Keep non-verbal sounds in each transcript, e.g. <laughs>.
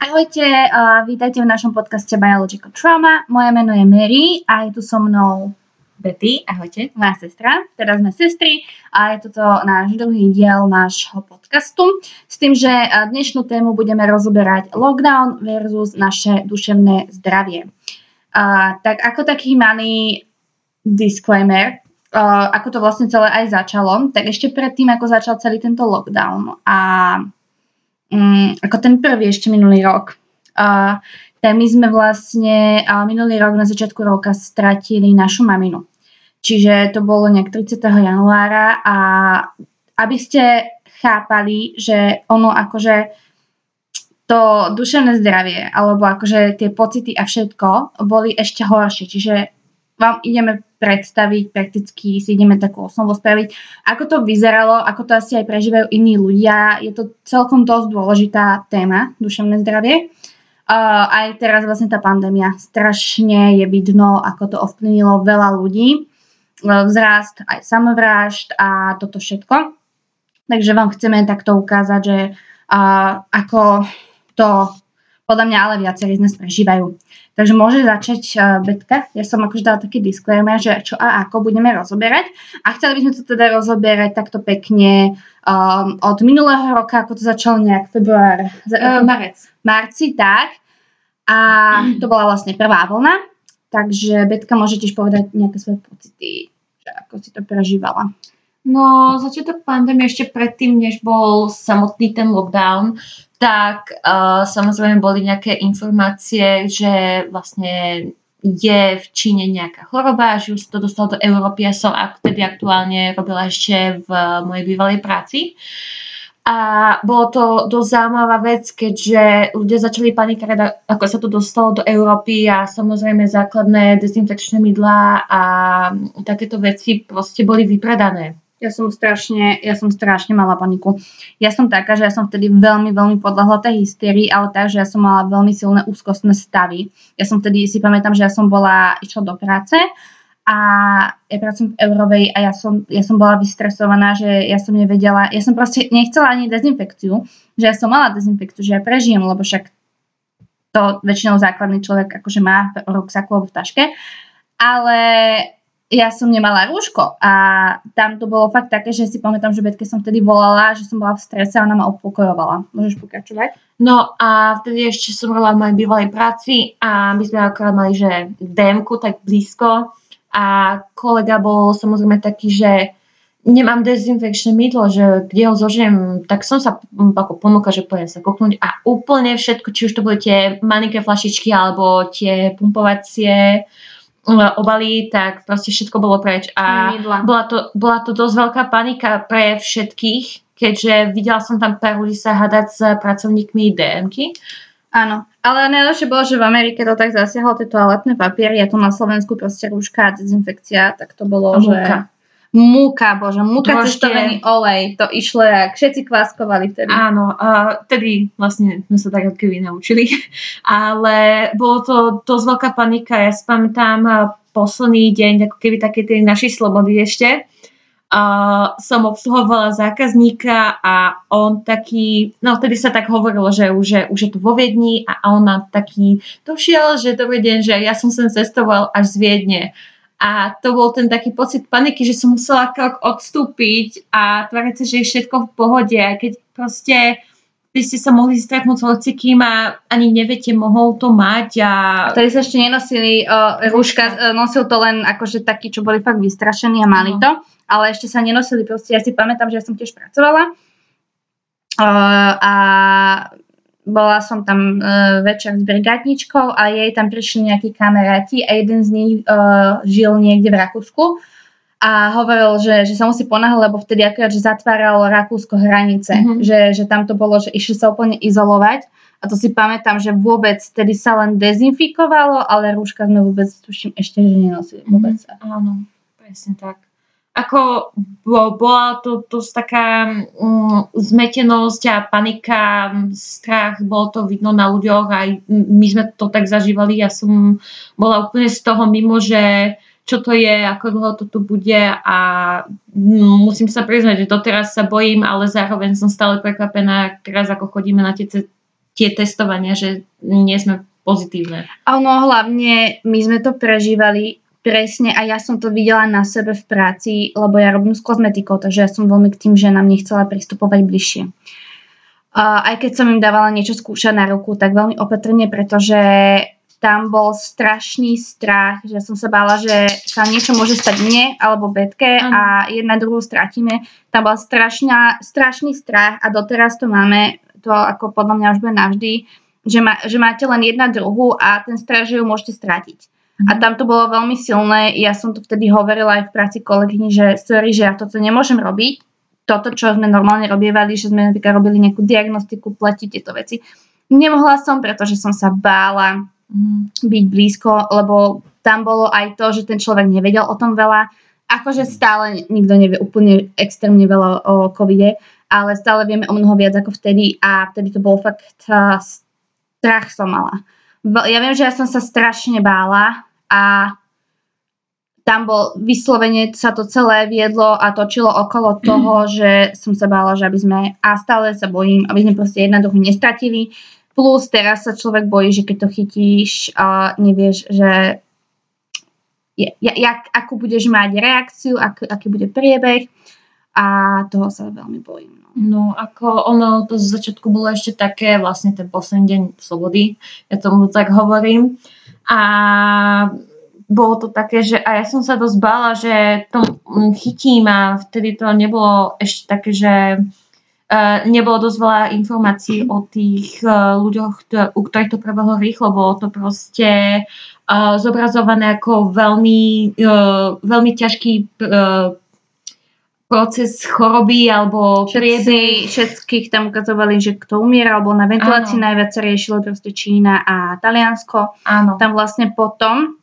Ahojte, uh, vítajte v našom podcaste Biological Trauma. Moje meno je Mary a je tu so mnou Betty, ahojte. Moja sestra, teraz sme sestry a je toto náš druhý diel nášho podcastu s tým, že dnešnú tému budeme rozoberať lockdown versus naše duševné zdravie. Uh, tak ako taký malý disclaimer, uh, ako to vlastne celé aj začalo, tak ešte predtým, ako začal celý tento lockdown a um, ako ten prvý ešte minulý rok. Uh, tak my sme vlastne uh, minulý rok na začiatku roka stratili našu maminu. Čiže to bolo nejak 30. januára a aby ste chápali, že ono akože to duševné zdravie alebo akože tie pocity a všetko boli ešte horšie. Čiže vám ideme predstaviť, prakticky si ideme takú osnovu spraviť, ako to vyzeralo, ako to asi aj prežívajú iní ľudia. Je to celkom dosť dôležitá téma, duševné zdravie. Uh, aj teraz vlastne tá pandémia strašne je vidno, ako to ovplyvnilo veľa ľudí. Uh, vzrast aj samovrážd a toto všetko. Takže vám chceme takto ukázať, že uh, ako to podľa mňa ale viacerí z nás prežívajú. Takže môže začať uh, Betka. Ja som akože dala taký disclaimer, že čo a ako budeme rozoberať. A chceli by sme to teda rozoberať takto pekne um, od minulého roka, ako to začalo nejak február. Uh, marec. Marci, tak. A to bola vlastne prvá vlna. Takže Betka môže tiež povedať nejaké svoje pocity, že ako si to prežívala. No, začiatok pandémie ešte predtým, než bol samotný ten lockdown, tak uh, samozrejme boli nejaké informácie, že vlastne je v Číne nejaká choroba, že už to dostalo do Európy. Ja som vtedy aktuálne robila ešte v mojej bývalej práci. A bolo to dosť zaujímavá vec, keďže ľudia začali panikáriť, ako sa to dostalo do Európy a samozrejme základné dezinfekčné mydlá a takéto veci proste boli vypredané. Ja som strašne, ja som strašne mala paniku. Ja som taká, že ja som vtedy veľmi, veľmi podľahla tej hysterii, ale tak, že ja som mala veľmi silné úzkostné stavy. Ja som vtedy si pamätám, že ja som bola, išla do práce a ja pracujem v Eurovej a ja som, ja som bola vystresovaná, že ja som nevedela, ja som proste nechcela ani dezinfekciu, že ja som mala dezinfekciu, že ja prežijem, lebo však to väčšinou základný človek akože má v ruksaku alebo v taške, ale ja som nemala rúško a tam to bolo fakt také, že si pamätám, že Betke som vtedy volala, že som bola v strese a ona ma upokojovala. Môžeš pokračovať? No a vtedy ešte som bola v mojej bývalej práci a my sme akorát mali, že démku tak blízko a kolega bol samozrejme taký, že nemám dezinfekčné mydlo, že kde ho zožiem, tak som sa ako ponúka, že pojem sa koknúť a úplne všetko, či už to boli tie malinké flašičky alebo tie pumpovacie obaly, tak proste všetko bolo preč. A bola to, bola to dosť veľká panika pre všetkých, keďže videla som tam pár ľudí sa hadať s pracovníkmi DMky. Áno, ale najlepšie bolo, že v Amerike to tak zasiahlo tie toaletné papiery a tu na Slovensku proste rúška a dezinfekcia, tak to bolo, a že... Múka, bože, múka cestovený olej, to išlo, jak všetci kváskovali vtedy. Áno, vtedy vlastne sme sa tak keby naučili, <laughs> ale bolo to dosť veľká panika, ja si pamätám posledný deň, ako keby také tej našej slobody ešte, uh, som obsluhovala zákazníka a on taký, no vtedy sa tak hovorilo, že už, už je tu vo Viedni a on má taký došiel, že dobrý deň, že ja som sem cestoval až z Viedne a to bol ten taký pocit paniky, že som musela krok odstúpiť a tváriť sa, že je všetko v pohode. A keď proste by ste sa mohli stretnúť s hocikým a ani neviete, mohol to mať. A... Vtedy sa ešte nenosili uh, rúška, uh, nosil to len akože takí, čo boli fakt vystrašení a mali uh-huh. to, ale ešte sa nenosili proste. Ja si pamätám, že ja som tiež pracovala uh, a bola som tam uh, večer s brigádničkou a jej tam prišli nejakí kamaráti a jeden z nich uh, žil niekde v Rakúsku a hovoril, že, že sa musí ponáhľať, lebo vtedy akorát, že zatváralo Rakúsko hranice, mm-hmm. že, že tam to bolo, že išli sa úplne izolovať a to si pamätám, že vôbec vtedy sa len dezinfikovalo, ale rúška sme vôbec, tuším, ešte že nenosili vôbec. Mm-hmm. Áno, presne tak ako bola to dosť taká um, zmetenosť a panika, strach, bolo to vidno na ľuďoch, aj my sme to tak zažívali, ja som bola úplne z toho mimo, že čo to je, ako dlho to tu bude a musím sa priznať, že doteraz sa bojím, ale zároveň som stále prekvapená teraz, ako chodíme na tie tie testovania, že nie sme pozitívne. A ono hlavne, my sme to prežívali presne a ja som to videla na sebe v práci, lebo ja robím s kozmetikou, takže ja som veľmi k tým ženám nechcela pristupovať bližšie. Uh, aj keď som im dávala niečo skúšať na ruku, tak veľmi opatrne, pretože tam bol strašný strach, že som sa bála, že sa niečo môže stať mne alebo Betke ano. a jedna druhú stratíme. Tam bol strašná, strašný strach a doteraz to máme, to ako podľa mňa už bude navždy, že, má, že máte len jedna druhu a ten strach, že ju môžete stratiť. Mhm. A tam to bolo veľmi silné. Ja som to vtedy hovorila aj v práci kolegyni, že sorry, že ja toto nemôžem robiť. Toto, čo sme normálne robievali, že sme napríklad robili nejakú diagnostiku, platiť tieto veci. Nemohla som, pretože som sa bála byť blízko, lebo tam bolo aj to, že ten človek nevedel o tom veľa. Akože stále nikto nevie úplne extrémne veľa o covide, ale stále vieme o mnoho viac ako vtedy a vtedy to bolo fakt strach som mala. Ja viem, že ja som sa strašne bála a tam bol vyslovene sa to celé viedlo a točilo okolo toho, <clears throat> že som sa bála, že aby sme a stále sa bojím, aby sme proste jedna druhú nestratili, Plus teraz sa človek bojí, že keď to chytíš a nevieš, že jak, akú budeš mať reakciu, ak, aký bude priebeh a toho sa veľmi bojím. No. no ako ono to z začiatku bolo ešte také, vlastne ten posledný deň slobody, ja tomu tak hovorím. A bolo to také, že a ja som sa dosť bála, že to chytím a vtedy to nebolo ešte také, že Uh, nebolo dosť veľa informácií o tých uh, ľuďoch, kto, u ktorých to prebehlo rýchlo. Bolo to proste uh, zobrazované ako veľmi, veľmi ťažký proces choroby alebo Všetci, Všetkých tam ukazovali, že kto umiera, alebo na ventilácii najviac sa riešilo proste Čína a Taliansko. Áno. Tam vlastne potom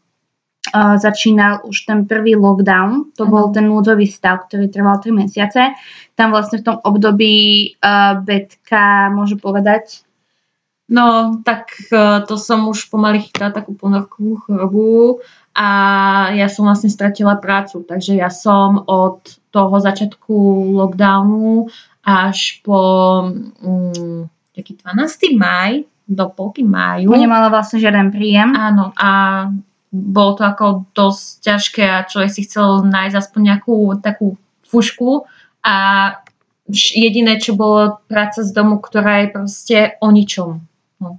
uh, začínal už ten prvý lockdown, to uh-huh. bol ten núdzový stav, ktorý trval 3 mesiace. Tam vlastne v tom období uh, Betka môže povedať? No, tak uh, to som už pomaly chytala takú ponorkovú chorobu a ja som vlastne stratila prácu, takže ja som od toho začiatku lockdownu až po um, taký 12. maj do polky máju. Nemala vlastne žiaden príjem. Áno, a bolo to ako dosť ťažké a človek si chcel nájsť aspoň nejakú takú fušku a jediné, čo bolo práca z domu, ktorá je proste o ničom. No,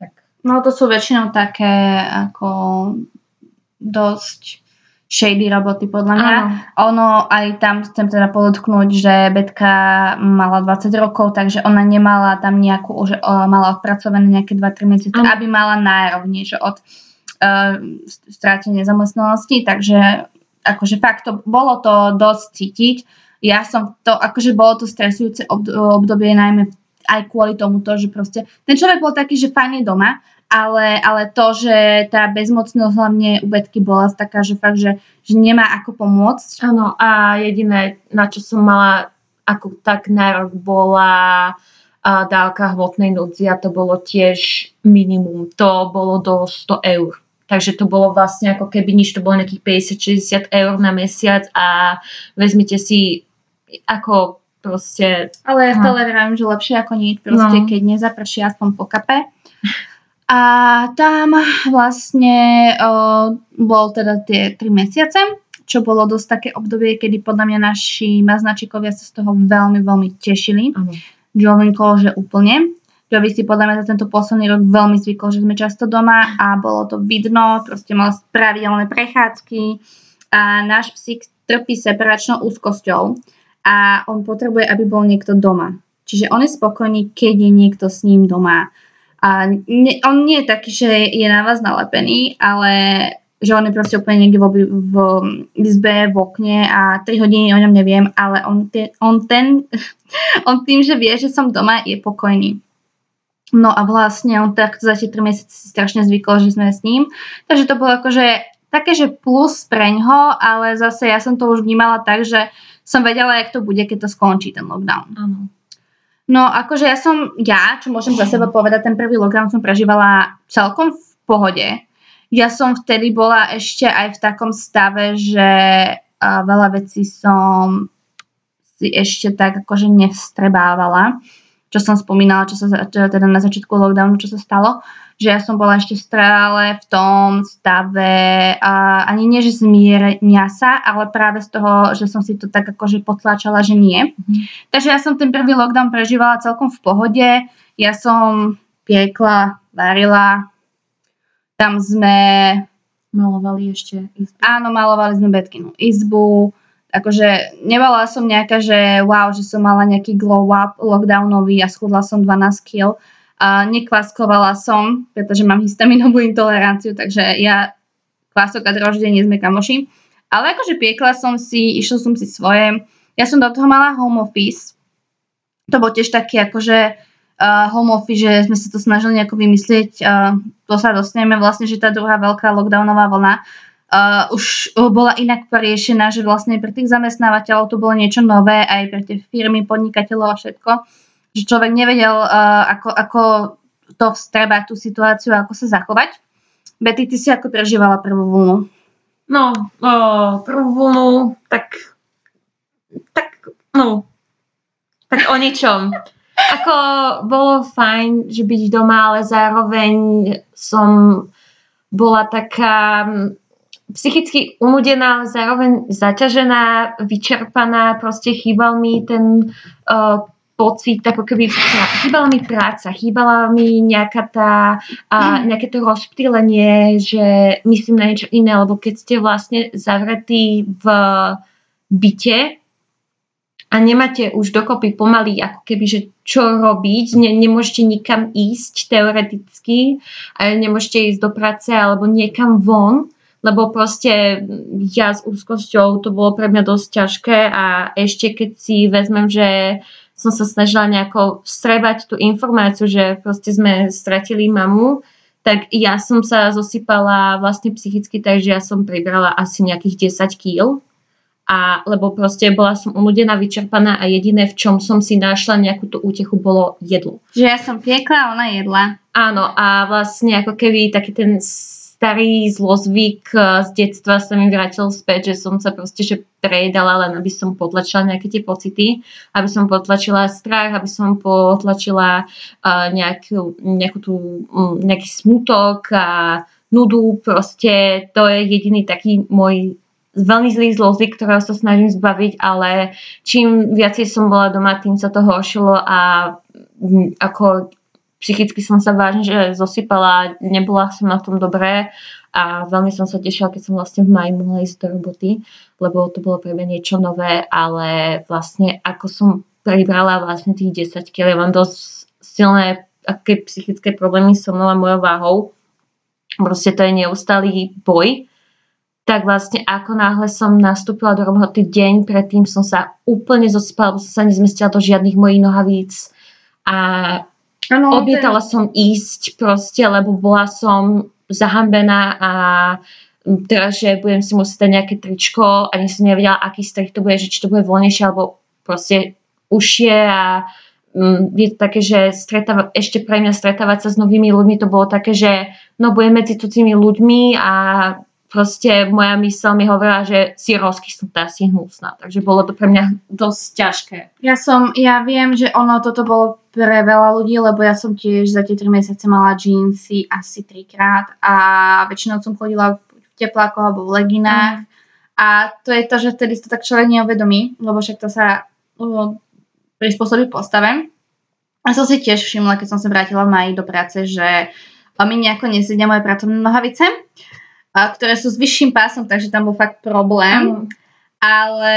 tak. no to sú väčšinou také ako dosť shady roboty podľa mňa. Áno. Ono aj tam chcem teda podotknúť, že Betka mala 20 rokov, takže ona nemala tam nejakú, že mala odpracované nejaké 2-3 mesiace, aby mala nárovne, že od uh, strátenie zamestnanosti, takže akože fakt to, bolo to dosť cítiť. Ja som to, akože bolo to stresujúce obdobie najmä aj kvôli tomu to, že proste ten človek bol taký, že fajn je doma, ale, ale to, že tá bezmocnosť hlavne u Betky bola taká, že fakt, že, že nemá ako pomôcť. Áno a jediné, na čo som mala ako tak nárok bola a dávka hmotnej núdzi a to bolo tiež minimum. To bolo do 100 eur. Takže to bolo vlastne ako keby nič, to bolo nejakých 50-60 eur na mesiac a vezmite si ako proste... Ale ja stále vravím, že lepšie ako nič, proste no. keď nezaprší aspoň po kape. A tam vlastne o, bol teda tie 3 mesiace, čo bolo dosť také obdobie, kedy podľa mňa naši maznačikovia sa z toho veľmi, veľmi tešili. Uh-huh. Jovinko, že úplne. Jovi si podľa mňa za tento posledný rok veľmi zvykol, že sme často doma a bolo to vidno, proste mal pravidelné prechádzky a náš psík trpí separačnou úzkosťou a on potrebuje, aby bol niekto doma. Čiže on je spokojný, keď je niekto s ním doma. A ne, on nie je taký, že je na vás nalepený, ale že on je proste úplne niekde v, v izbe, v okne a 3 hodiny o ňom neviem, ale on, te, on, ten, <laughs> on tým, že vie, že som doma, je pokojný. No a vlastne on tak za tie 3 mesiace si strašne zvykol, že sme s ním. Takže to bolo akože také, že plus preňho, ale zase ja som to už vnímala tak, že som vedela, jak to bude, keď to skončí ten lockdown. Áno. No akože ja som, ja, čo môžem za seba povedať, ten prvý lockdown som prežívala celkom v pohode. Ja som vtedy bola ešte aj v takom stave, že veľa vecí som si ešte tak akože nevstrebávala čo som spomínala, čo sa čo teda na začiatku lockdownu, čo sa stalo, že ja som bola ešte stále v tom stave a ani nie, že zmierenia sa, ale práve z toho, že som si to tak akože potláčala, že nie. Mm-hmm. Takže ja som ten prvý lockdown prežívala celkom v pohode. Ja som piekla, varila, tam sme malovali ešte izbu. Áno, malovali sme Betkinu izbu. Akože nebola som nejaká, že wow, že som mala nejaký glow up lockdownový a schudla som 12 kg a nekvaskovala som, pretože mám histaminovú intoleranciu, takže ja kvások a droždie nie sme kamoši. Ale akože piekla som si, išla som si svoje. Ja som do toho mala home office. To bol tiež taký akože uh, home office, že sme si to snažili nejako vymyslieť. Uh, to sa dostaneme vlastne, že tá druhá veľká lockdownová vlna uh, už bola inak poriešená, že vlastne pre tých zamestnávateľov to bolo niečo nové, aj pre tie firmy, podnikateľov a všetko že človek nevedel, uh, ako, ako to vstrebať, tú situáciu, ako sa zachovať. Betty, ty si ako prežívala prvú vlnu? No, o, prvú vlnu, tak, tak, no, tak o ničom. Ako bolo fajn, že byť doma, ale zároveň som bola taká psychicky unudená, zároveň zaťažená, vyčerpaná, proste chýbal mi ten uh, pocit, ako keby chýbala mi práca, chýbala mi nejaká tá, a, mm. nejaké to rozptýlenie, že myslím na niečo iné, lebo keď ste vlastne zavretí v byte a nemáte už dokopy pomaly ako keby, že čo robiť, ne, nemôžete nikam ísť teoreticky, nemôžete ísť do práce alebo niekam von, lebo proste ja s úzkosťou to bolo pre mňa dosť ťažké a ešte keď si vezmem, že som sa snažila nejako vstrebať tú informáciu, že proste sme stratili mamu, tak ja som sa zosypala vlastne psychicky, takže ja som pribrala asi nejakých 10 kg. A, lebo proste bola som unudená, vyčerpaná a jediné, v čom som si našla nejakú tú útechu, bolo jedlo. Že ja som piekla, ona jedla. Áno, a vlastne ako keby taký ten starý zlozvyk eh, z detstva sa mi vrátil späť, že som sa proste že prejedala, len aby som potlačila nejaké tie pocity, aby som potlačila strach, aby som potlačila uh, nejakú, nejakú tú, um, nejaký smutok a nudu, proste to je jediný taký môj veľmi zlý zlozvyk, ktorého sa snažím zbaviť, ale čím viacej som bola doma, tým sa to horšilo a mm, ako psychicky som sa vážne že zosypala, nebola som na tom dobré a veľmi som sa tešila, keď som vlastne v maji mohla ísť do roboty, lebo to bolo pre mňa niečo nové, ale vlastne ako som pribrala vlastne tých 10 kg, ja mám dosť silné aké psychické problémy so mnou a mojou váhou. Proste to je neustály boj. Tak vlastne ako náhle som nastúpila do roboty deň predtým som sa úplne zosypala, lebo som sa nezmestila do žiadnych mojich nohavíc a Ano, Odmietala ten... som ísť proste, lebo bola som zahambená a teraz, že budem si musieť dať nejaké tričko, ani som nevedela, aký strich to bude, že či to bude voľnejšie, alebo proste užšie a um, je to také, že stretáva, ešte pre mňa stretávať sa s novými ľuďmi, to bolo také, že no budem medzi cudzími ľuďmi a proste moja mysel mi hovorila, že si rozkysnutá, si hnusná. Takže bolo to pre mňa dosť ťažké. Ja som, ja viem, že ono toto bolo pre veľa ľudí, lebo ja som tiež za tie 3 mesiace mala jeansy asi trikrát a väčšinou som chodila v teplákoch alebo v leginách. Mm. A to je to, že vtedy to tak človek neuvedomí, lebo však to sa uh, prispôsobí postave. A som si tiež všimla, keď som sa vrátila v maji do práce, že mi nejako nesedia moje pracovné nohavice a, ktoré sú s vyšším pásom, takže tam bol fakt problém. Mm. Ale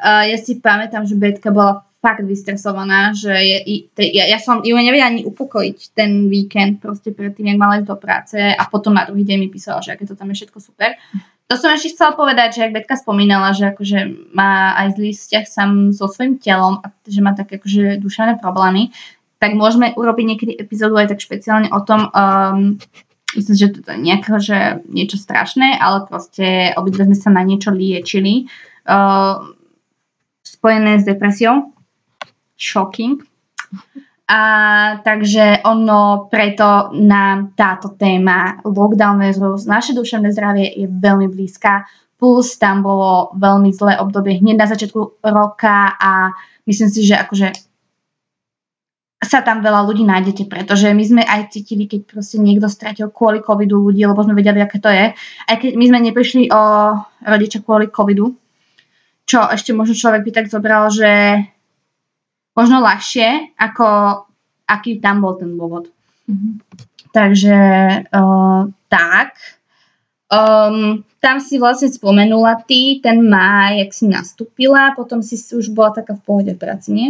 uh, ja si pamätám, že Betka bola fakt vystresovaná, že je, ja, ja som ju nevedela ani upokojiť ten víkend proste predtým, jak mala ísť do práce a potom na druhý deň mi písala, že aké to tam je všetko super. To som ešte chcela povedať, že ak Betka spomínala, že akože má aj zlý vzťah sám so svojím telom a že má také akože duševné problémy, tak môžeme urobiť niekedy epizódu aj tak špeciálne o tom, um, myslím, že to nejakého, že niečo strašné, ale proste obidve sme sa na niečo liečili. Uh, spojené s depresiou. Shocking. A takže ono preto nám táto téma lockdown versus naše duševné zdravie je veľmi blízka. Plus tam bolo veľmi zlé obdobie hneď na začiatku roka a myslím si, že akože sa tam veľa ľudí nájdete, pretože my sme aj cítili, keď proste niekto stratil kvôli covidu ľudí, lebo sme vedeli, aké to je. Aj keď my sme neprišli o rodiča kvôli covidu, čo ešte možno človek by tak zobral, že možno ľahšie, ako aký tam bol ten dôvod. Mm-hmm. Takže uh, tak. Um, tam si vlastne spomenula ty ten máj, jak si nastúpila, potom si už bola taká v pohode v práci, nie?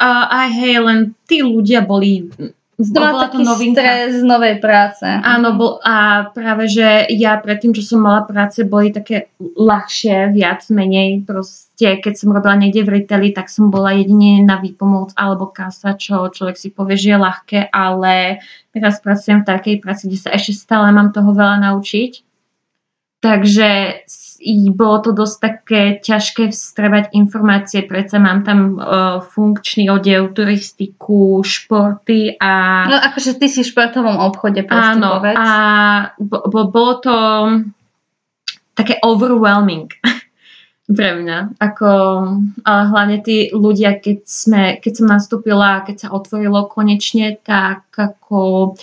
Aj hej, len tí ľudia boli Znova taký to novinka. stres z novej práce. Áno, bol, a práve, že ja predtým, čo som mala práce, boli také ľahšie, viac menej. Proste, keď som robila niekde v retaili, tak som bola jedine na výpomoc alebo kasa, čo človek si povie, že je ľahké, ale teraz pracujem v takej práci, kde sa ešte stále mám toho veľa naučiť. Takže bolo to dosť také ťažké vstrebať informácie, predsa mám tam uh, funkčný odev, turistiku, športy a... No akože ty si v športovom obchode, proste Áno, povedz. a bo, bolo to také overwhelming <laughs> pre mňa. Ako, ale hlavne tí ľudia, keď, sme, keď som nastúpila, keď sa otvorilo konečne, tak ako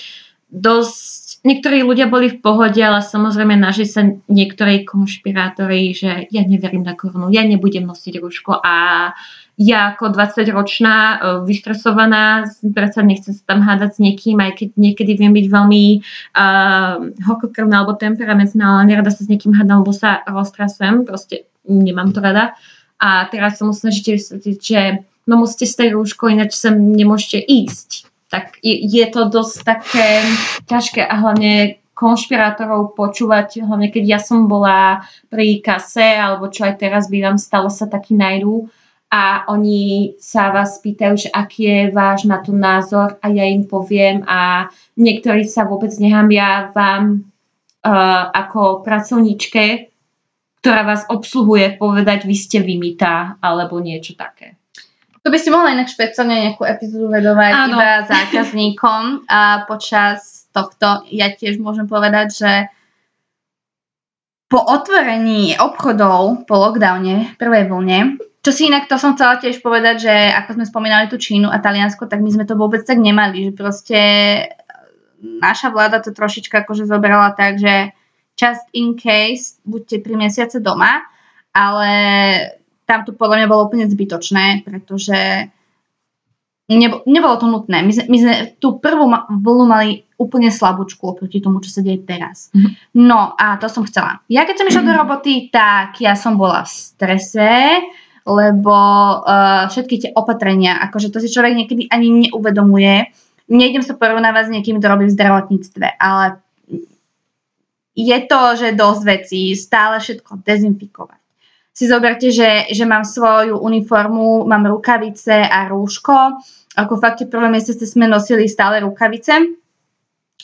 dosť niektorí ľudia boli v pohode, ale samozrejme našli sa niektorí konšpirátori, že ja neverím na korunu, ja nebudem nosiť rúško a ja ako 20-ročná, e, vystresovaná, predsa nechcem sa tam hádať s niekým, aj keď niekedy viem byť veľmi uh, hokokrvná alebo temperamentná, ale nerada sa s niekým hádam, lebo sa roztrasujem, proste nemám to rada. A teraz sa musím snažiť vysvetliť, že no musíte stať rúško, ináč sem nemôžete ísť tak je, to dosť také ťažké a hlavne konšpirátorov počúvať, hlavne keď ja som bola pri kase, alebo čo aj teraz bývam, stále sa taký najdú a oni sa vás pýtajú, že aký je váš na to názor a ja im poviem a niektorí sa vôbec nehambia vám uh, ako pracovníčke, ktorá vás obsluhuje, povedať, vy ste vymitá alebo niečo také. To by si mohla inak špeciálne nejakú epizódu vedovať Áno. iba zákazníkom a počas tohto ja tiež môžem povedať, že po otvorení obchodov po lockdowne, prvej vlne, čo si inak to som chcela tiež povedať, že ako sme spomínali tú Čínu a Taliansko, tak my sme to vôbec tak nemali, že proste naša vláda to trošička akože zobrala tak, že just in case buďte 3 mesiace doma, ale tam to podľa mňa bolo úplne zbytočné, pretože nebo, nebolo to nutné. My sme, my sme tú prvú vlnu mali úplne slabúčku oproti tomu, čo sa deje teraz. Mm-hmm. No a to som chcela. Ja keď som išla mm-hmm. do roboty, tak ja som bola v strese, lebo uh, všetky tie opatrenia, akože to si človek niekedy ani neuvedomuje. Nejdem sa porovnávať s niekým, kto robí v zdravotníctve, ale je to, že dosť vecí, stále všetko dezinfikovať si zoberte, že, že mám svoju uniformu, mám rukavice a rúško. Ako fakt prvé mesiace sme nosili stále rukavice.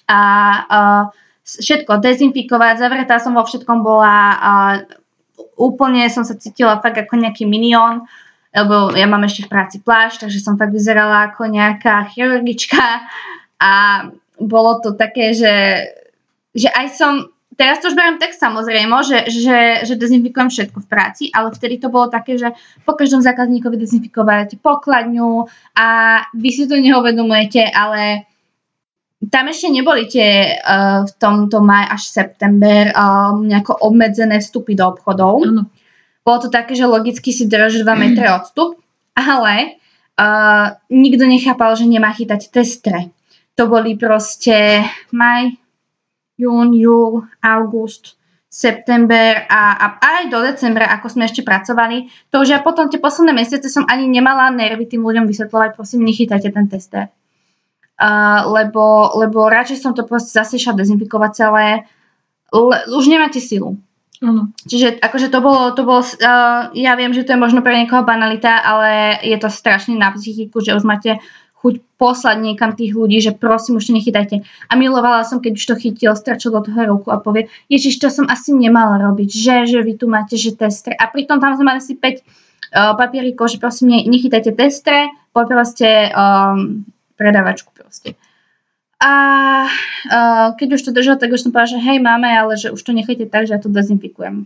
A uh, všetko dezinfikovať, zavretá som vo všetkom bola a úplne som sa cítila fakt ako nejaký minion, lebo ja mám ešte v práci plášť, takže som fakt vyzerala ako nejaká chirurgička a bolo to také, že, že aj som Teraz to už beriem tak samozrejme, že, že, že dezinfikujem všetko v práci, ale vtedy to bolo také, že po každom zákazníkovi dezinfikovať pokladňu a vy si to neuvedomujete, ale tam ešte neboli tie uh, v tomto maj až september uh, nejako obmedzené vstupy do obchodov. Ano. Bolo to také, že logicky si drží 2 metre odstup, ale uh, nikto nechápal, že nemá chytať testre. To boli proste maj, jún, júl, august, september a, a aj do decembra, ako sme ešte pracovali, to už ja potom tie posledné mesiace som ani nemala nervy tým ľuďom vysvetľovať, prosím, nechytajte ten tester. Uh, lebo, lebo radšej som to proste zase išla dezinfikovať celé, le, už nemáte silu. Uh-huh. Čiže akože to bolo, to bolo uh, ja viem, že to je možno pre niekoho banalita, ale je to strašne na psychiku, že už máte chuť poslať niekam tých ľudí, že prosím, už to nechytajte. A milovala som, keď už to chytil, strčil do toho ruku a povie, Ježiš, to som asi nemala robiť, že, že vy tu máte, že testre. A pritom tam sme mali asi 5 uh, papierikov, že prosím, ne, nechytajte testre, poproste um, predávačku proste. A uh, keď už to držal, tak už som povedala, že hej, máme, ale že už to nechajte tak, že ja to dezinfikujem.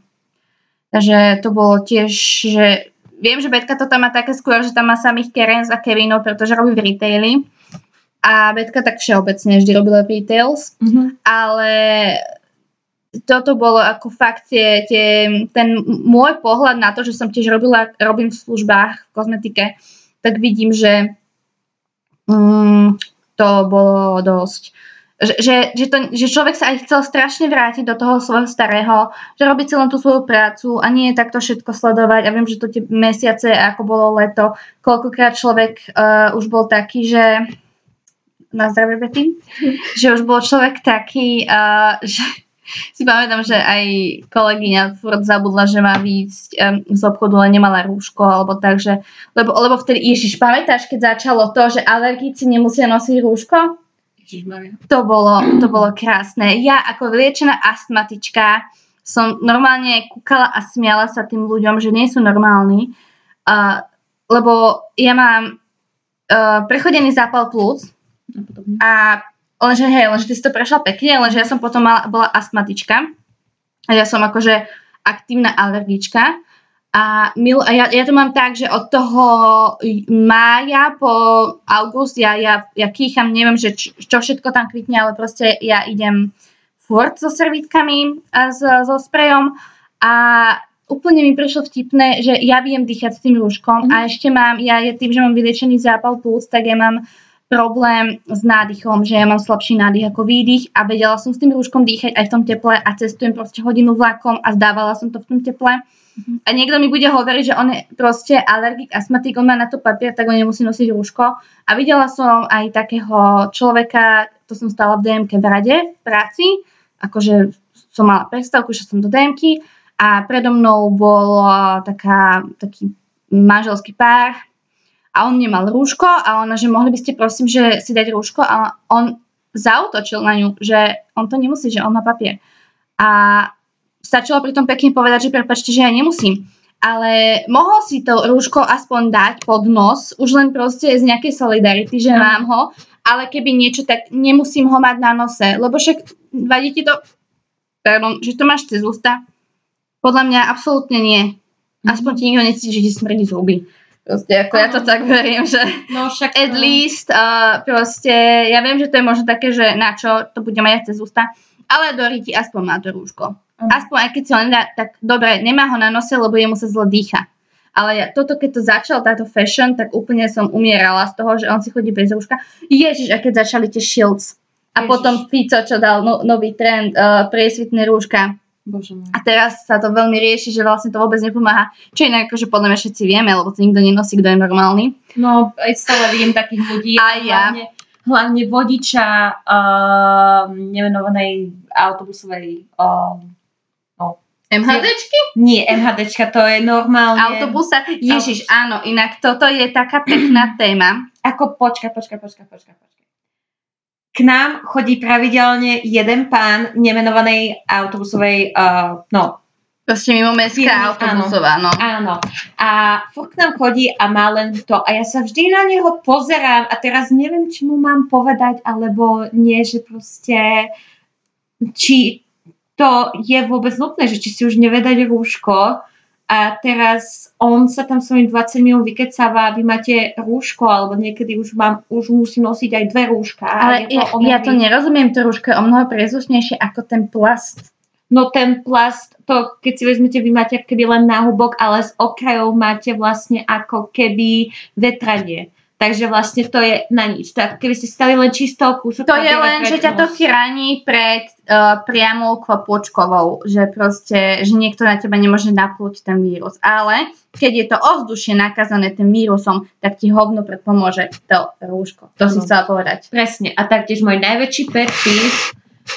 Takže to bolo tiež, že viem, že Betka to tam má také skôr, že tam má samých Kerens a Kevinov, pretože robí v retaili. A Betka tak všeobecne vždy robila retails, Mhm. ale toto bolo ako fakt tie, tie, ten môj pohľad na to, že som tiež robila, robím v službách v kozmetike, tak vidím, že mm, to bolo dosť. Že, že, že, to, že človek sa aj chcel strašne vrátiť do toho svojho starého, že robí celú tú svoju prácu a nie je takto všetko sledovať. A viem, že to tie mesiace, ako bolo leto, koľkokrát človek uh, už bol taký, že na zdravie Betty, <laughs> že už bol človek taký, uh, že si pamätám, že aj kolegyňa furt zabudla, že má výjsť um, z obchodu, ale nemala rúško, alebo tak, že, lebo, lebo vtedy, Ježiš, pamätáš, keď začalo to, že alergíci nemusia nosiť rúško? Ježišmaria. To bolo, to bolo krásne. Ja ako vyliečená astmatička som normálne kúkala a smiala sa tým ľuďom, že nie sú normálni, uh, lebo ja mám uh, prechodený zápal plúc a lenže hej, lenže ty si to prešla pekne, lenže ja som potom mala, bola astmatička a ja som akože aktívna alergička a, mil, a ja, ja to mám tak, že od toho mája po august ja, ja, ja kýcham, neviem, že č, čo všetko tam kvitne, ale proste ja idem furt so servítkami a s, so sprejom a úplne mi prišlo vtipné, že ja viem dýchať s tým rúškom Mhm. a ešte mám, ja je tým, že mám vyliečený zápal plúc, tak ja mám problém s nádychom, že ja mám slabší nádych ako výdych a vedela som s tým rúškom dýchať aj v tom teple a cestujem proste hodinu vlakom a zdávala som to v tom teple. A niekto mi bude hovoriť, že on je proste alergik, astmatik, on má na to papier, tak on nemusí nosiť rúško. A videla som aj takého človeka, to som stala v DMK v rade, v práci, akože som mala prestávku, že som do DMK a predo mnou bol taká, taký manželský pár a on nemal rúško a ona, že mohli by ste prosím, že si dať rúško a on zautočil na ňu, že on to nemusí, že on má papier. A stačilo pritom pekne povedať, že prepačte, že ja nemusím. Ale mohol si to rúško aspoň dať pod nos, už len proste z nejakej solidarity, že Áno. mám ho, ale keby niečo, tak nemusím ho mať na nose, lebo však vadí ti to, pardon, že to máš cez ústa. Podľa mňa absolútne nie. Aspoň ti nikto necíti, že ti smrdí zuby. Proste, ako ja to tak verím, že No však... at least uh, proste, ja viem, že to je možno také, že na čo to bude mať cez ústa, ale do ti aspoň má to rúško. Aspoň aj keď si ho nedá, tak dobre, nemá ho na nose, lebo jemu sa zle dýcha. Ale ja, toto, keď to začal, táto fashion, tak úplne som umierala z toho, že on si chodí bez rúška. Ježiš, a keď začali tie shields. A Ježiš. potom Fico, čo dal no, nový trend, uh, priesvitné rúška. Bože môj. A teraz sa to veľmi rieši, že vlastne to vôbec nepomáha. Čo inak akože podľa mňa všetci vieme, lebo to nikto nenosí, kto je normálny. No, aj stále vidím takých ľudí. Aj ja. Hlavne, hlavne vodiča uh, nemenovanej autobusovej uh, MHDčky? nie MHDčka, to je normálne. Autobusa. Ježiš, áno, inak toto je taká pekná <clears throat> téma. Ako počkaj, počkaj, počkaj, počkaj, počkaj. K nám chodí pravidelne jeden pán nemenovanej autobusovej, uh, no, Proste mimo mestská autobusová, no. Áno. A furt k nám chodí a má len to. A ja sa vždy na neho pozerám a teraz neviem, či mu mám povedať, alebo nie, že proste či to je vôbec nutné, že či si už nevedať rúško a teraz on sa tam svojim 20 minút vykecáva, vy máte rúško, alebo niekedy už mám, už musím nosiť aj dve rúška. Ale je ja, to ja to nerozumiem, to rúško je o mnoho priezvučnejšie ako ten plast. No ten plast, to keď si vezmete, vy máte keby len náhubok, ale z okrajov máte vlastne ako keby vetranie. Takže vlastne to je na nič. Tak keby ste stali len čisto kúsok To je len, že ťa to chráni pred uh, priamou klopočkovou, že proste, že niekto na teba nemôže naplúť ten vírus. Ale keď je to ovzdušie nakazané tým vírusom, tak ti hovno predpomôže to rúško. To si Áno. chcela povedať. Presne. A taktiež môj najväčší pet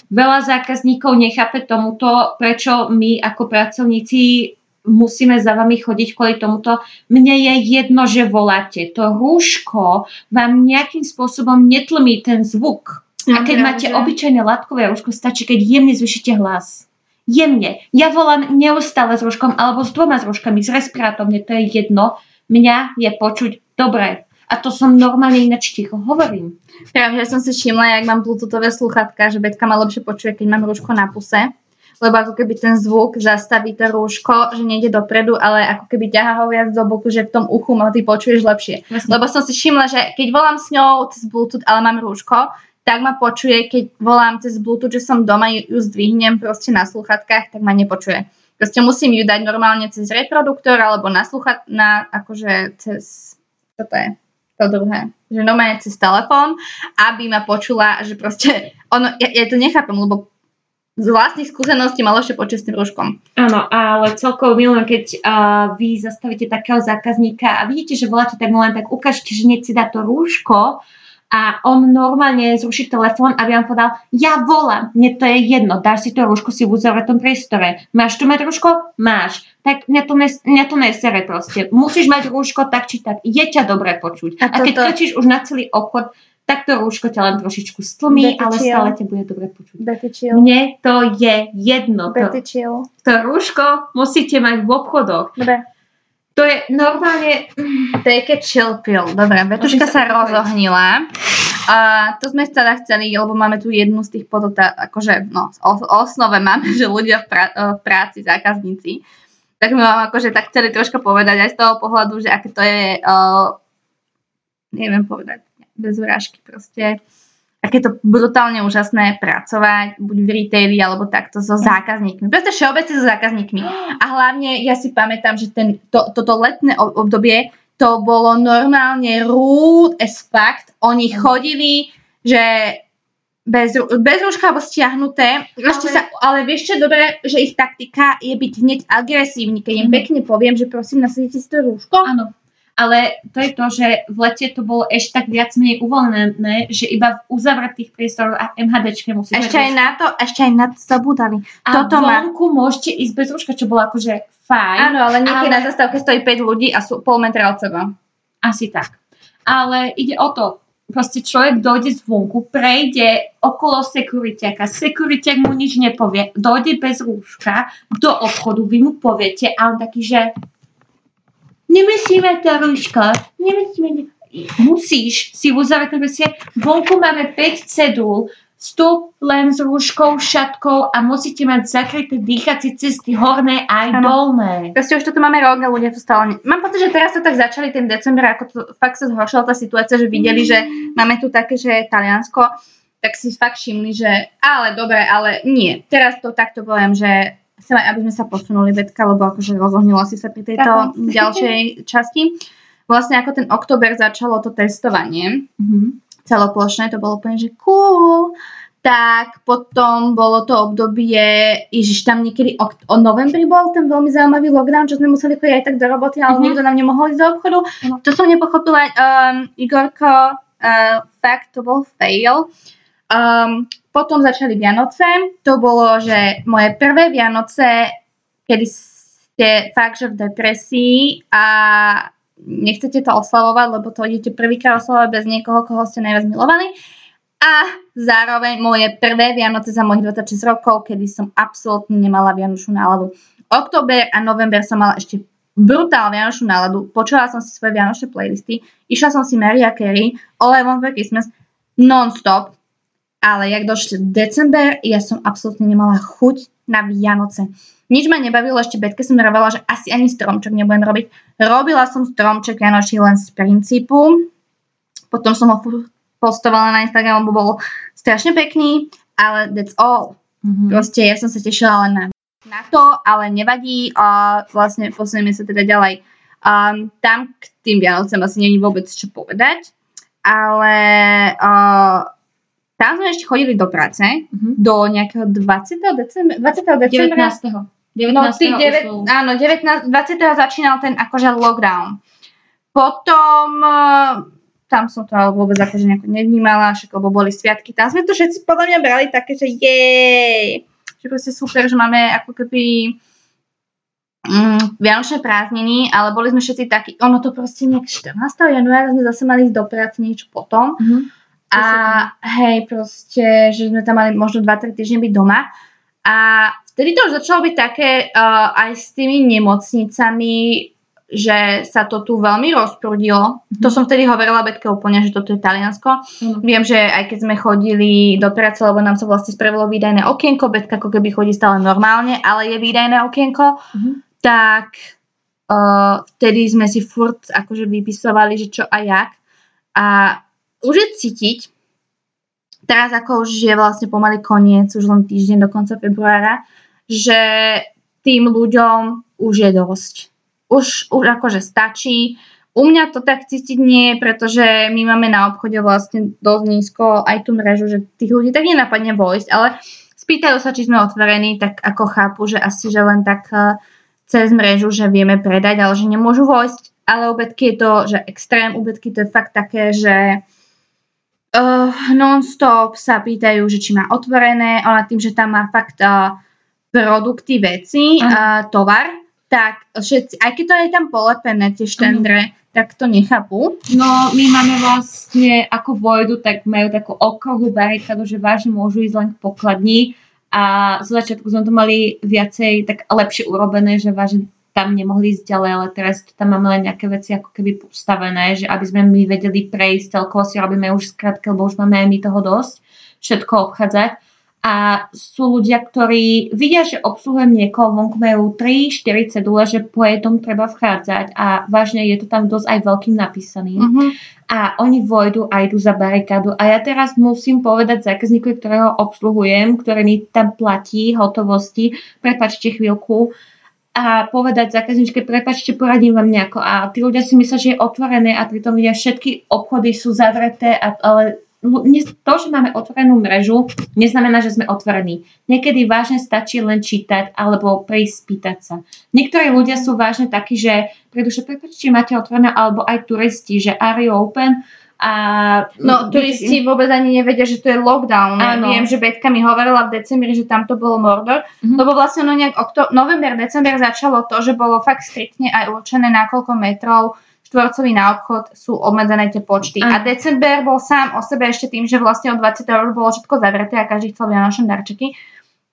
veľa zákazníkov nechápe tomuto, prečo my ako pracovníci musíme za vami chodiť kvôli tomuto. Mne je jedno, že voláte. To rúško vám nejakým spôsobom netlmí ten zvuk. A keď máte obyčajné látkové rúško, stačí, keď jemne zvyšíte hlas. Jemne. Ja volám neustále s rúškom alebo s dvoma rúškami, s respirátom, mne to je jedno. Mňa je počuť dobre. A to som normálne ináč ticho hovorím. Práve, že som si všimla, jak mám bluetoothové sluchatka, že Betka ma lepšie počuje, keď mám rúško na puse. Lebo ako keby ten zvuk zastaví to rúško, že nejde dopredu, ale ako keby ťahá ho viac do boku, že v tom uchu ma ty počuješ lepšie. Jasne. Lebo som si všimla, že keď volám s ňou cez Bluetooth, ale mám rúško, tak ma počuje, keď volám cez Bluetooth, že som doma, ju, zdvihnem proste na sluchatkách, tak ma nepočuje. Proste musím ju dať normálne cez reproduktor alebo na sluchat, na akože cez, čo to je, to druhé, že normálne cez telefón, aby ma počula, že proste, ono, ja, ja to nechápem, lebo z vlastných skúseností malo ešte počuť s tým rúškom. Áno, ale celkovo milujem, keď uh, vy zastavíte takého zákazníka a vidíte, že voláte, tak len tak ukážete, že nech si dá to rúško a on normálne zruší telefón, aby vám povedal, ja volám, mne to je jedno, dáš si to rúško si v uzavretom priestore. Máš tu mať rúško? Máš. Tak mňa to, nes, mňa to nesere proste. Musíš mať rúško tak či tak. Je ťa dobre počuť. A A, keď kričíš už na celý obchod, tak to rúško ťa len trošičku stlmí, ale stále ťa bude dobre počuť. Betty chill. Mne to je jedno. To, Betty chill. to rúško musíte mať v obchodoch. Dobre. To je normálne... Take a chill pill. Dobre, Betuška sa rozohnila. A to sme teda chceli, lebo máme tu jednu z tých podotá, akože no, o, o osnove máme, že ľudia v, pra, v práci, zákazníci. Tak my vám akože tak chceli troška povedať aj z toho pohľadu, že aké to je, uh, neviem povedať, bez urážky proste, aké to brutálne úžasné pracovať, buď v retaili, alebo takto so zákazníkmi. Proste všeobecne so zákazníkmi. A hlavne ja si pamätám, že ten, to, toto letné ob- obdobie to bolo normálne rude as fact. Oni chodili, že bez, bez rúška alebo stiahnuté. Ešte Ale- sa, ale vieš čo, dobre, že ich taktika je byť hneď agresívny, keď im Mhm. pekne poviem, že prosím, nasadite si to rúško. Áno. Ale to je to, že v lete to bolo ešte tak viac menej uvoľnené, že iba v uzavretých priestoroch a MHDčke musíte Ešte aj na to, ešte aj na to zabudali. A toto má- vonku môžete ísť bez rúška, čo bolo akože fajn. Áno, ale niekedy ale- na zastávke stojí 5 ľudí a sú pol metra od seba. Asi tak. Ale ide o to, proste človek dojde zvonku, prejde okolo sekuriťaka, sekuriťak mu nič nepovie, dojde bez rúška do obchodu, vy mu poviete a on taký, že nemyslíme rúško, nemyslíme, musíš si uzavrieť, proste vonku máme 5 cedúl, vstup len s rúškou, šatkou a musíte mať zakryté dýchacie cesty horné aj Áno. dolné. Proste už toto máme rok a ľudia to stále... Ne... Mám pocit, že teraz to tak začali ten december, ako to fakt sa zhoršila tá situácia, že videli, že máme tu také, že Taliansko, tak si fakt všimli, že ale dobre, ale nie. Teraz to takto poviem, že chcem aj, aby sme sa posunuli vedka, lebo akože rozohnila si sa pri tejto Ďakujem. ďalšej časti. Vlastne ako ten október začalo to testovanie, Mhm. celoplošné, to bolo úplne, že cool. Tak potom bolo to obdobie, ježiš, tam niekedy ok- o novembri bol ten veľmi zaujímavý lockdown, čo sme museli chodiť aj tak do roboty, ale Mhm. nikto nám nemohol ísť do obchodu. Áno. To som nepochopila. Um, Igorko, uh, fakt, to bol fail. Um, potom začali Vianoce. To bolo, že moje prvé Vianoce, kedy ste fakt, že v depresii a nechcete to oslavovať, lebo to idete prvýkrát oslavovať bez niekoho, koho ste najviac milovali. A zároveň moje prvé Vianoce za mojich 26 rokov, kedy som absolútne nemala Vianočnú náladu. Október a november som mala ešte brutál Vianočnú náladu. Počula som si svoje Vianočné playlisty, išla som si Mariah Carey, All I Want for Christmas, non-stop, ale jak došli december, ja som absolútne nemala chuť na Vianoce. Nič ma nebavilo, ešte Betke som robila, že asi ani stromček nebudem robiť. Robila som stromček Vianočný len z princípu, potom som ho postovala na Instagram, lebo bol strašne pekný, ale that's all. Mhm. Proste ja som sa tešila len na, na to, ale nevadí a vlastne posunieme sa teda ďalej. Um, tam k tým Vianocem asi není vôbec čo povedať, ale uh, tam sme ešte chodili do práce Mhm. do nejakého 20. decembra. 20. decembra 19. No, 19. ty 9, už bol- áno, 19, 20. začínal ten akože lockdown. Potom eh, tam som to ale vôbec akože nejako nevnímala, však lebo boli sviatky. Tam sme to všetci podľa mňa brali také, že jej, že proste super, že máme ako keby mm, Vianočné prázdniny, ale boli sme všetci takí, ono to proste nejak 14. januára sme zase mali ísť do práce niečo potom. Mhm. A hej, proste, že sme tam mali možno 2-3 týždne byť doma. A vtedy to už začalo byť také uh, aj s tými nemocnicami, že sa to tu veľmi rozprudilo. Mm-hmm. To som vtedy hovorila Betke úplne, že toto je Taliansko. Mm-hmm. Viem, že aj keď sme chodili do práce, lebo nám sa vlastne spravilo výdajné okienko, Betka ako keby chodí stále normálne, ale je výdajné okienko, mm-hmm. tak uh, vtedy sme si furt akože vypisovali, že čo a jak. A už je cítiť, teraz ako už je vlastne pomaly koniec, už len týždeň do konca februára, že tým ľuďom už je dosť. Už, už akože stačí. U mňa to tak cítiť nie, pretože my máme na obchode vlastne dosť nízko aj tú mrežu, že tých ľudí tak nenapadne vojsť, ale spýtajú sa, či sme otvorení, tak ako chápu, že asi, že len tak eh, cez mrežu, že vieme predať, ale že nemôžu vojsť. Ale u Betky je to, že extrém, u Betky to je fakt také, že uh, non-stop sa pýtajú, že či má otvorené, ona tým, že tam má fakt uh, produkty, veci, uh, tovar, tak všetci, aj keď to je tam polepené, tie štendre, uh tak to nechápu. No, my máme vlastne, ako vojdu, tak majú takú okruhu barikádu, že vážne môžu ísť len k pokladni. A z začiatku sme to mali viacej tak lepšie urobené, že vážne tam nemohli ísť ďalej, ale teraz tam máme len nejaké veci ako keby postavené, že aby sme my vedeli prejsť, celkovo si robíme už skratke, lebo už máme aj my toho dosť, všetko obchádzať a sú ľudia, ktorí vidia, že obsluhujem niekoho, vonku majú 3-4 cedule, že po jednom treba vchádzať a vážne je to tam dosť aj veľkým napísaný. Uh-huh. A oni vojdu a idú za barikádu. A ja teraz musím povedať zákazníkovi, ktorého obsluhujem, ktorý mi tam platí hotovosti, prepačte chvíľku, a povedať zákazničke, prepačte, poradím vám nejako. A tí ľudia si myslia, že je otvorené a pritom vidia, všetky obchody sú zavreté, a, ale to, že máme otvorenú mrežu, neznamená, že sme otvorení. Niekedy vážne stačí len čítať alebo prísť spýtať sa. Niektorí ľudia sú vážne takí, že prídu, že prepáčte, máte otvorené, alebo aj turisti, že are you open? A, no, turisti vôbec ani nevedia, že to je lockdown. Áno. Viem, že Betka mi hovorila v decembri, že tam to bolo Mordor, mm-hmm. lebo vlastne no nejak okto- november, december začalo to, že bolo fakt striktne aj určené na koľko metrov štvorcový na obchod sú obmedzené tie počty. Aj. A december bol sám o sebe ešte tým, že vlastne od 20. už bolo všetko zavreté a každý chcel vianočné darčeky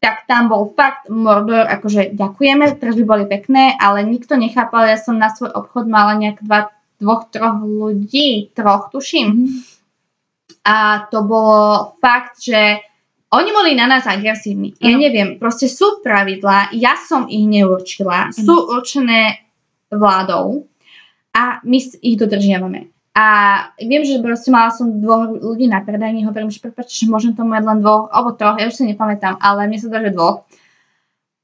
tak tam bol fakt Mordor, akože ďakujeme, tržby boli pekné, ale nikto nechápal, ja som na svoj obchod mala nejak dvoch, troch ľudí, troch tuším. Mm. A to bolo fakt, že oni boli na nás agresívni. Ja neviem, proste sú pravidlá, ja som ich neurčila, sú určené vládou a my ich dodržiavame. A viem, že proste mala som dvoch ľudí na predajni, hovorím, že prepáčte, že môžem to mať len dvoch, alebo troch, ja už si nepamätám, ale mne sa dá, že dvoch.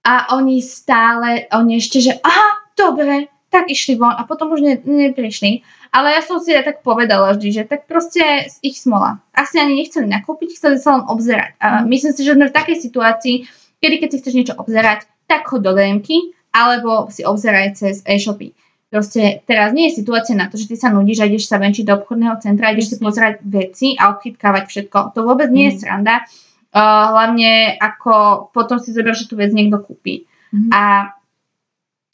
A oni stále, oni ešte, že aha, dobre, tak išli von a potom už ne, neprišli. Ale ja som si aj tak povedala vždy, že tak proste ich smola. Asi ani nechceli nakúpiť, chceli sa len obzerať. A mm. myslím si, že sme v takej situácii, kedy keď si chceš niečo obzerať, tak chod do dm alebo si obzeraj cez e-shopy. Proste teraz nie je situácia na to, že ty sa nudíš a ideš sa venčiť do obchodného centra, ideš si pozerať veci a obchytkávať všetko. To vôbec nie je mm. sranda. Uh, hlavne ako potom si zoberieš, že tú vec niekto kúpi. Mm. A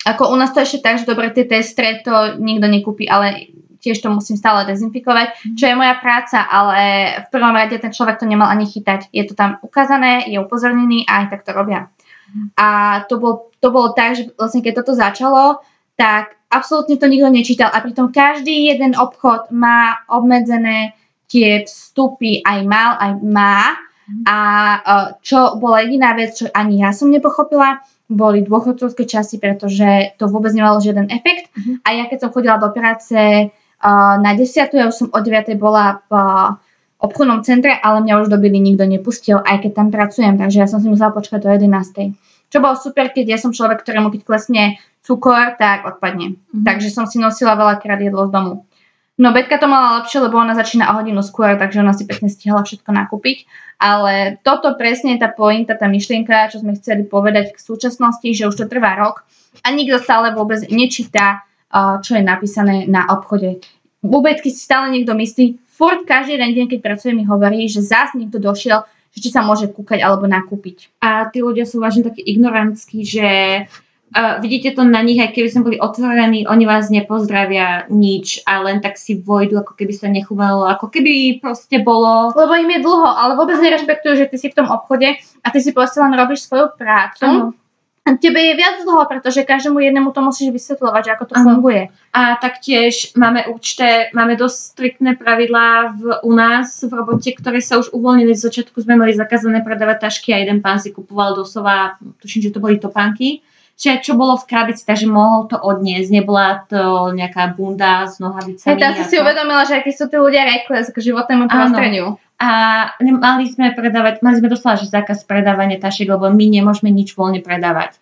ako u nás to ešte tak, že dobre, tie testre to nikto nekúpi, ale tiež to musím stále dezinfikovať, mm. čo je moja práca, ale v prvom rade ten človek to nemal ani chytať. Je to tam ukázané, je upozornený a aj tak to robia. Mm. A to, bol, to bolo tak, že vlastne keď toto začalo, tak absolútne to nikto nečítal a pritom každý jeden obchod má obmedzené tie vstupy, aj mal, aj má. A e, čo bola jediná vec, čo ani ja som nepochopila, boli dôchodcovské časy, pretože to vôbec nemalo žiaden efekt. Uh-huh. A ja keď som chodila do práce uh, na 10. ja už som o 9. bola v uh, obchodnom centre, ale mňa už do nikto nepustil, aj keď tam pracujem, takže ja som si musela počkať do 11. Čo bolo super, keď ja som človek, ktorému keď klesne cukor, tak odpadne. Mm-hmm. Takže som si nosila veľakrát jedlo z domu. No Betka to mala lepšie, lebo ona začína o hodinu skôr, takže ona si pekne stihala všetko nakúpiť. Ale toto presne je tá pointa, tá myšlienka, čo sme chceli povedať k súčasnosti, že už to trvá rok a nikto stále vôbec nečíta, čo je napísané na obchode. Vôbec, keď si stále niekto myslí, furt každý deň, keď pracuje, mi hovorí, že zás niekto došiel či sa môže kúkať alebo nakúpiť. A tí ľudia sú vážne takí ignorantskí, že uh, vidíte to na nich, aj keby sme boli otvorení, oni vás nepozdravia nič a len tak si vojdu, ako keby sa nechúvalo, ako keby proste bolo... Lebo im je dlho, ale vôbec nerešpektujú, že ty si v tom obchode a ty si proste len robíš svoju prácu. Ano. tebe je viac dlho, pretože každému jednému to musíš vysvetľovať, že ako to Áno. funguje. A taktiež máme určité, máme dosť striktné pravidlá v, u nás v robote, ktoré sa už uvoľnili. Z začiatku sme mali zakázané predávať tašky a jeden pán si kupoval doslova, tuším, že to boli topánky, že čo bolo v krabici, takže mohol to odniesť. Nebola to nejaká bunda s nohavicami. tam si a si uvedomila, že akí sú tí ľudia reckless k životnému prostrediu. A mali sme predávať, mali sme doslova, že zákaz predávania tašiek, lebo my nemôžeme nič voľne predávať.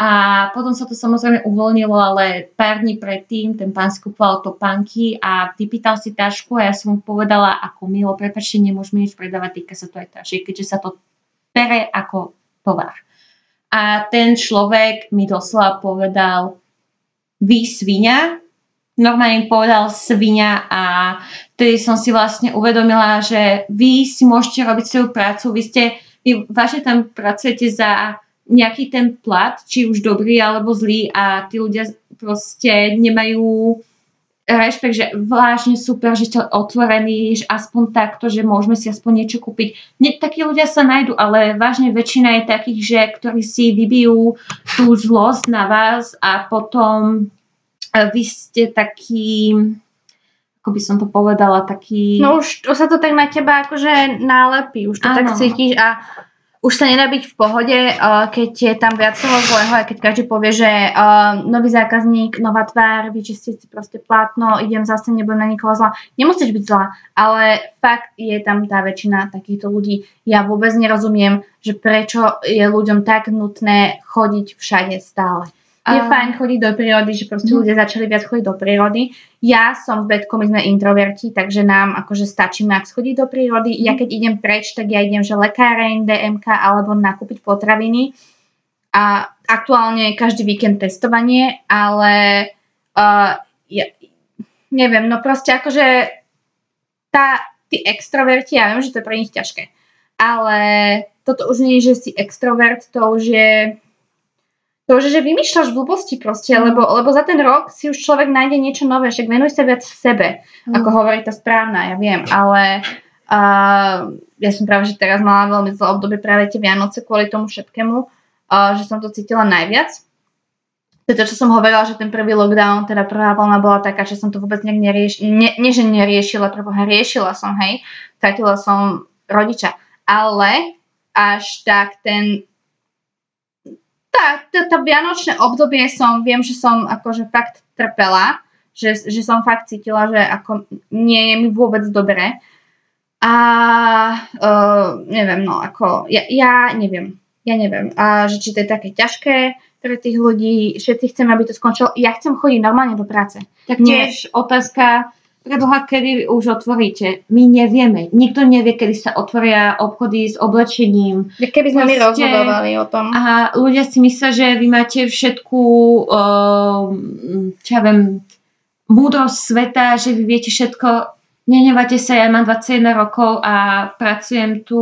A potom sa to samozrejme uvoľnilo, ale pár dní predtým ten pán skupoval topánky a vypýtal si tašku a ja som mu povedala, ako milo, prepačte, nemôžeme nič predávať, týka sa to aj tašiek, keďže sa to pere ako tovar. A ten človek mi doslova povedal, vy svinia, normálne povedal svinia. A vtedy som si vlastne uvedomila, že vy si môžete robiť svoju prácu, vy ste, vy vážne tam pracujete za nejaký ten plat, či už dobrý alebo zlý a tí ľudia proste nemajú rešpekt, že vážne super, že ste otvorení, že aspoň takto, že môžeme si aspoň niečo kúpiť. Nie, takí ľudia sa nájdu, ale vážne väčšina je takých, že ktorí si vybijú tú zlosť na vás a potom e, vy ste taký, ako by som to povedala, taký... No už, už sa to tak na teba akože nálepí, už to tak Áno. cítiš a už sa nedá byť v pohode, uh, keď je tam viac toho zlého a keď každý povie, že uh, nový zákazník, nová tvár, vyčistiť si proste plátno, idem zase, nebudem na nikoho zlá. Nemusíš byť zlá, ale fakt je tam tá väčšina takýchto ľudí. Ja vôbec nerozumiem, že prečo je ľuďom tak nutné chodiť všade stále. Je A- fajn chodiť do prírody, že proste Mhm. ľudia začali viac chodiť do prírody. Ja som s Betkou, my sme introverti, takže nám akože stačí max chodiť do prírody. Ja keď idem preč, tak ja idem, že lekáreň, DMK alebo nakúpiť potraviny. A aktuálne každý víkend testovanie, ale uh, ja, neviem, no proste akože tá, tí extroverti, ja viem, že to je pre nich ťažké, ale toto už nie je, že si extrovert, to už je to už že vymýšľaš blbosti proste, lebo, lebo za ten rok si už človek nájde niečo nové, však venuj sa viac sebe, Mm. ako hovorí tá správna, ja viem, ale uh, ja som práve, že teraz mala veľmi zlé obdobie práve tie Vianoce kvôli tomu všetkému, uh, že som to cítila najviac. To je to, čo som hovorila, že ten prvý lockdown, teda prvá vlna bola taká, že som to vôbec nejak neriešila, nie, že neriešila, preboha, riešila som, hej, stratila som rodiča, ale až tak ten tá, tá, tá vianočné obdobie som, viem, že som akože fakt trpela, že, že som fakt cítila, že ako nie je mi vôbec dobre. A uh, neviem, no ako, ja, ja neviem, ja neviem, a že či to je také ťažké pre tých ľudí, všetci chcem, aby to skončilo. Ja chcem chodiť normálne do práce. Tak Nie. tiež otázka, preboha, kedy už otvoríte? My nevieme. Nikto nevie, kedy sa otvoria obchody s oblečením. Keby sme my rozhodovali o tom. A ľudia si myslia, že vy máte všetku, uh, čo ja viem, múdrosť sveta, že vy viete všetko. Nenevate sa, ja mám 21 rokov a pracujem tu,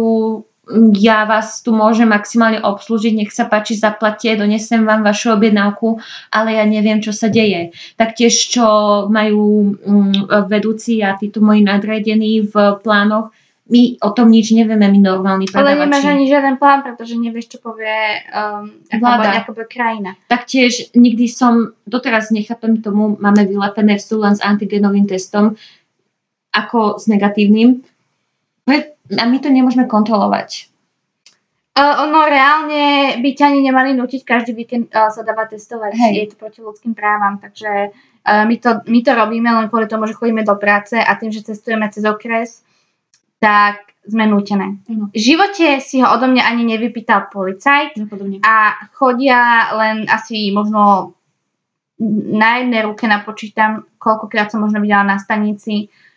ja vás tu môžem maximálne obslúžiť, nech sa páči, zaplatie, donesem vám vašu objednávku, ale ja neviem, čo sa deje. Taktiež, čo majú mm, vedúci a títo moji nadredení v plánoch, my o tom nič nevieme, my normálni Ale nemáš predavači. ani žiaden plán, pretože nevieš, čo povie um, Vláda. ako bude krajina. Taktiež nikdy som, doteraz nechápem tomu, máme vylepené v len s antigenovým testom ako s negatívnym. A my to nemôžeme kontrolovať. Uh, ono reálne by ťa ani nemali nutiť každý víkend uh, sa dáva testovať. Hej. Je to proti ľudským právam, takže uh, my, to, my to robíme len kvôli tomu, že chodíme do práce a tým, že cestujeme cez okres, tak sme nútené. V živote si ho odo mňa ani nevypýtal policajt Podobne. a chodia len asi možno na jednej ruke napočítam, koľkokrát som možno videla na stanici uh,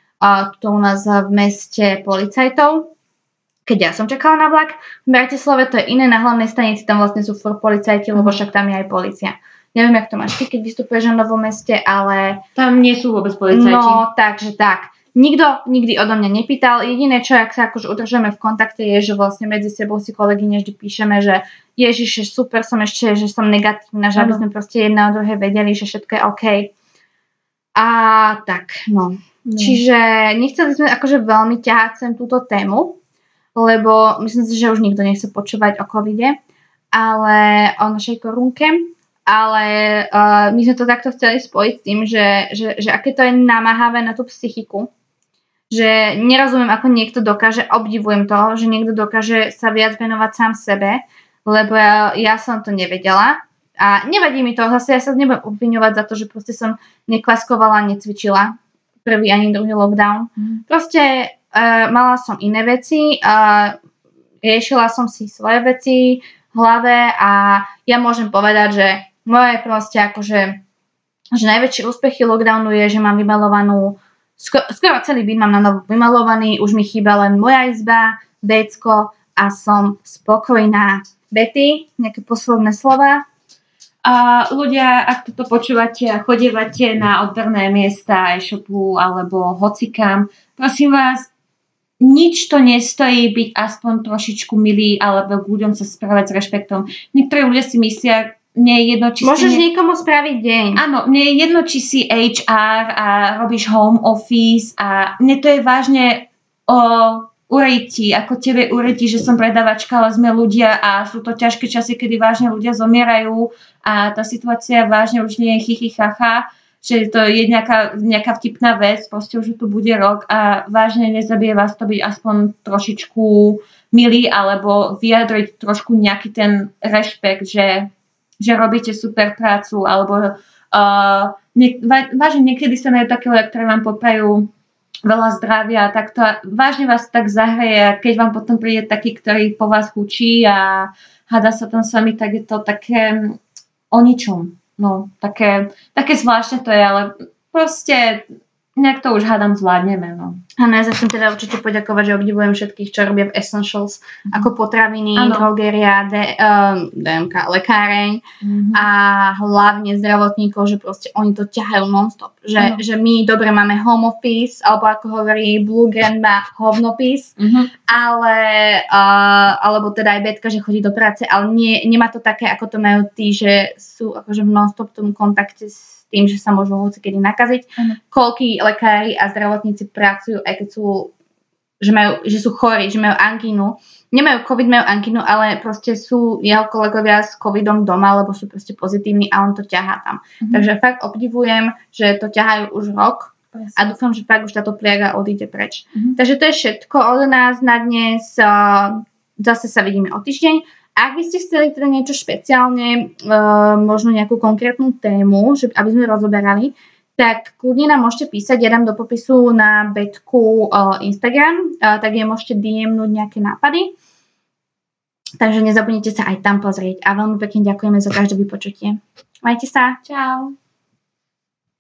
tu u nás v meste policajtov. Keď ja som čakala na vlak, v Bratislave to je iné, na hlavnej stanici tam vlastne sú furt policajti, lebo však tam je aj policia. Neviem, jak to máš ty, keď vystupuješ na novom meste, ale Tam nie sú vôbec policajti. No, takže tak. Nikto nikdy odo mňa nepýtal. Jediné, čo, ak sa akože udržujeme v kontakte, je, že vlastne medzi sebou si kolegyne vždy píšeme, že Ježiš, že super som ešte, že som negatívna, že aby sme proste jedna o druhej vedeli, že všetko je OK. A tak, no. No. Čiže nechceli sme akože veľmi ťahať sem túto tému, lebo myslím si, že už nikto nechce počúvať o covide. ale o našej korunke, ale uh, my sme to takto chceli spojiť s tým, že, že, že aké to je namáhavé na tú psychiku, že nerozumiem, ako niekto dokáže, obdivujem to, že niekto dokáže sa viac venovať sám sebe, lebo ja, ja som to nevedela a nevadí mi to, zase ja sa nebudem obviňovať za to, že proste som neklaskovala, necvičila prvý ani druhý lockdown. Mm. Proste uh, mala som iné veci, uh, riešila som si svoje veci v hlave a ja môžem povedať, že moje proste akože že najväčšie úspechy lockdownu je, že mám vymalovanú skoro, skoro celý byt mám na novo vymalovaný, už mi chýba len moja izba, decko a som spokojná. Betty, nejaké posledné slova? A ľudia, ak toto počúvate a chodievate na odberné miesta e-shopu alebo hocikam, prosím vás, nič to nestojí byť aspoň trošičku milý alebo k ľuďom sa správať s rešpektom. Niektorí ľudia si myslia, mne je jedno, či Môžeš ne... niekomu spraviť deň. Áno, mne je jedno, či si HR a robíš home office a mne to je vážne o urejti, ako tebe urejti, že som predavačka, ale sme ľudia a sú to ťažké časy, kedy vážne ľudia zomierajú a tá situácia vážne už nie je chichy že to je nejaká, nejaká vtipná vec, proste už tu bude rok a vážne nezabije vás to byť aspoň trošičku milý alebo vyjadriť trošku nejaký ten rešpekt, že, že robíte super prácu alebo uh, nie, vážne niekedy sa majú také ktoré vám poprajú veľa zdravia, tak to vážne vás tak zahreje, keď vám potom príde taký, ktorý po vás hučí a hada sa tam s vami, tak je to také o ničom. No, také, také zvláštne to je, ale proste nejak to už hádam zvládneme. No. Áno, ja chcem teda určite poďakovať, že obdivujem všetkých, čo robia v Essentials, mm-hmm. ako potraviny, ano. drogeria, de, um, DMK, lekáreň mm-hmm. a hlavne zdravotníkov, že proste oni to ťahajú non-stop. Že, že my dobre máme home office, alebo ako hovorí Blue Grand má hovnopis, mm-hmm. ale, uh, alebo teda aj Betka, že chodí do práce, ale nie, nemá to také, ako to majú tí, že sú akože v non-stop tom kontakte s tým, že sa môžu hoci kedy nakaziť. Uh-huh. Koľký lekári a zdravotníci pracujú, aj keď sú, že, majú, že sú chorí, že majú angínu. Nemajú COVID, majú angínu, ale proste sú jeho kolegovia s COVIDom doma, lebo sú proste pozitívni a on to ťahá tam. Uh-huh. Takže fakt obdivujem, že to ťahajú už rok a dúfam, že fakt už táto pliaga odíde preč. Uh-huh. Takže to je všetko od nás na dnes. Zase sa vidíme o týždeň. Ak by ste chceli teda niečo špeciálne, uh, možno nejakú konkrétnu tému, že, aby sme rozoberali, tak kľudne nám môžete písať, ja dám do popisu na betku uh, Instagram, uh, tak je môžete DMnúť nejaké nápady. Takže nezabudnite sa aj tam pozrieť a veľmi pekne ďakujeme za každé vypočutie. Majte sa. Čau.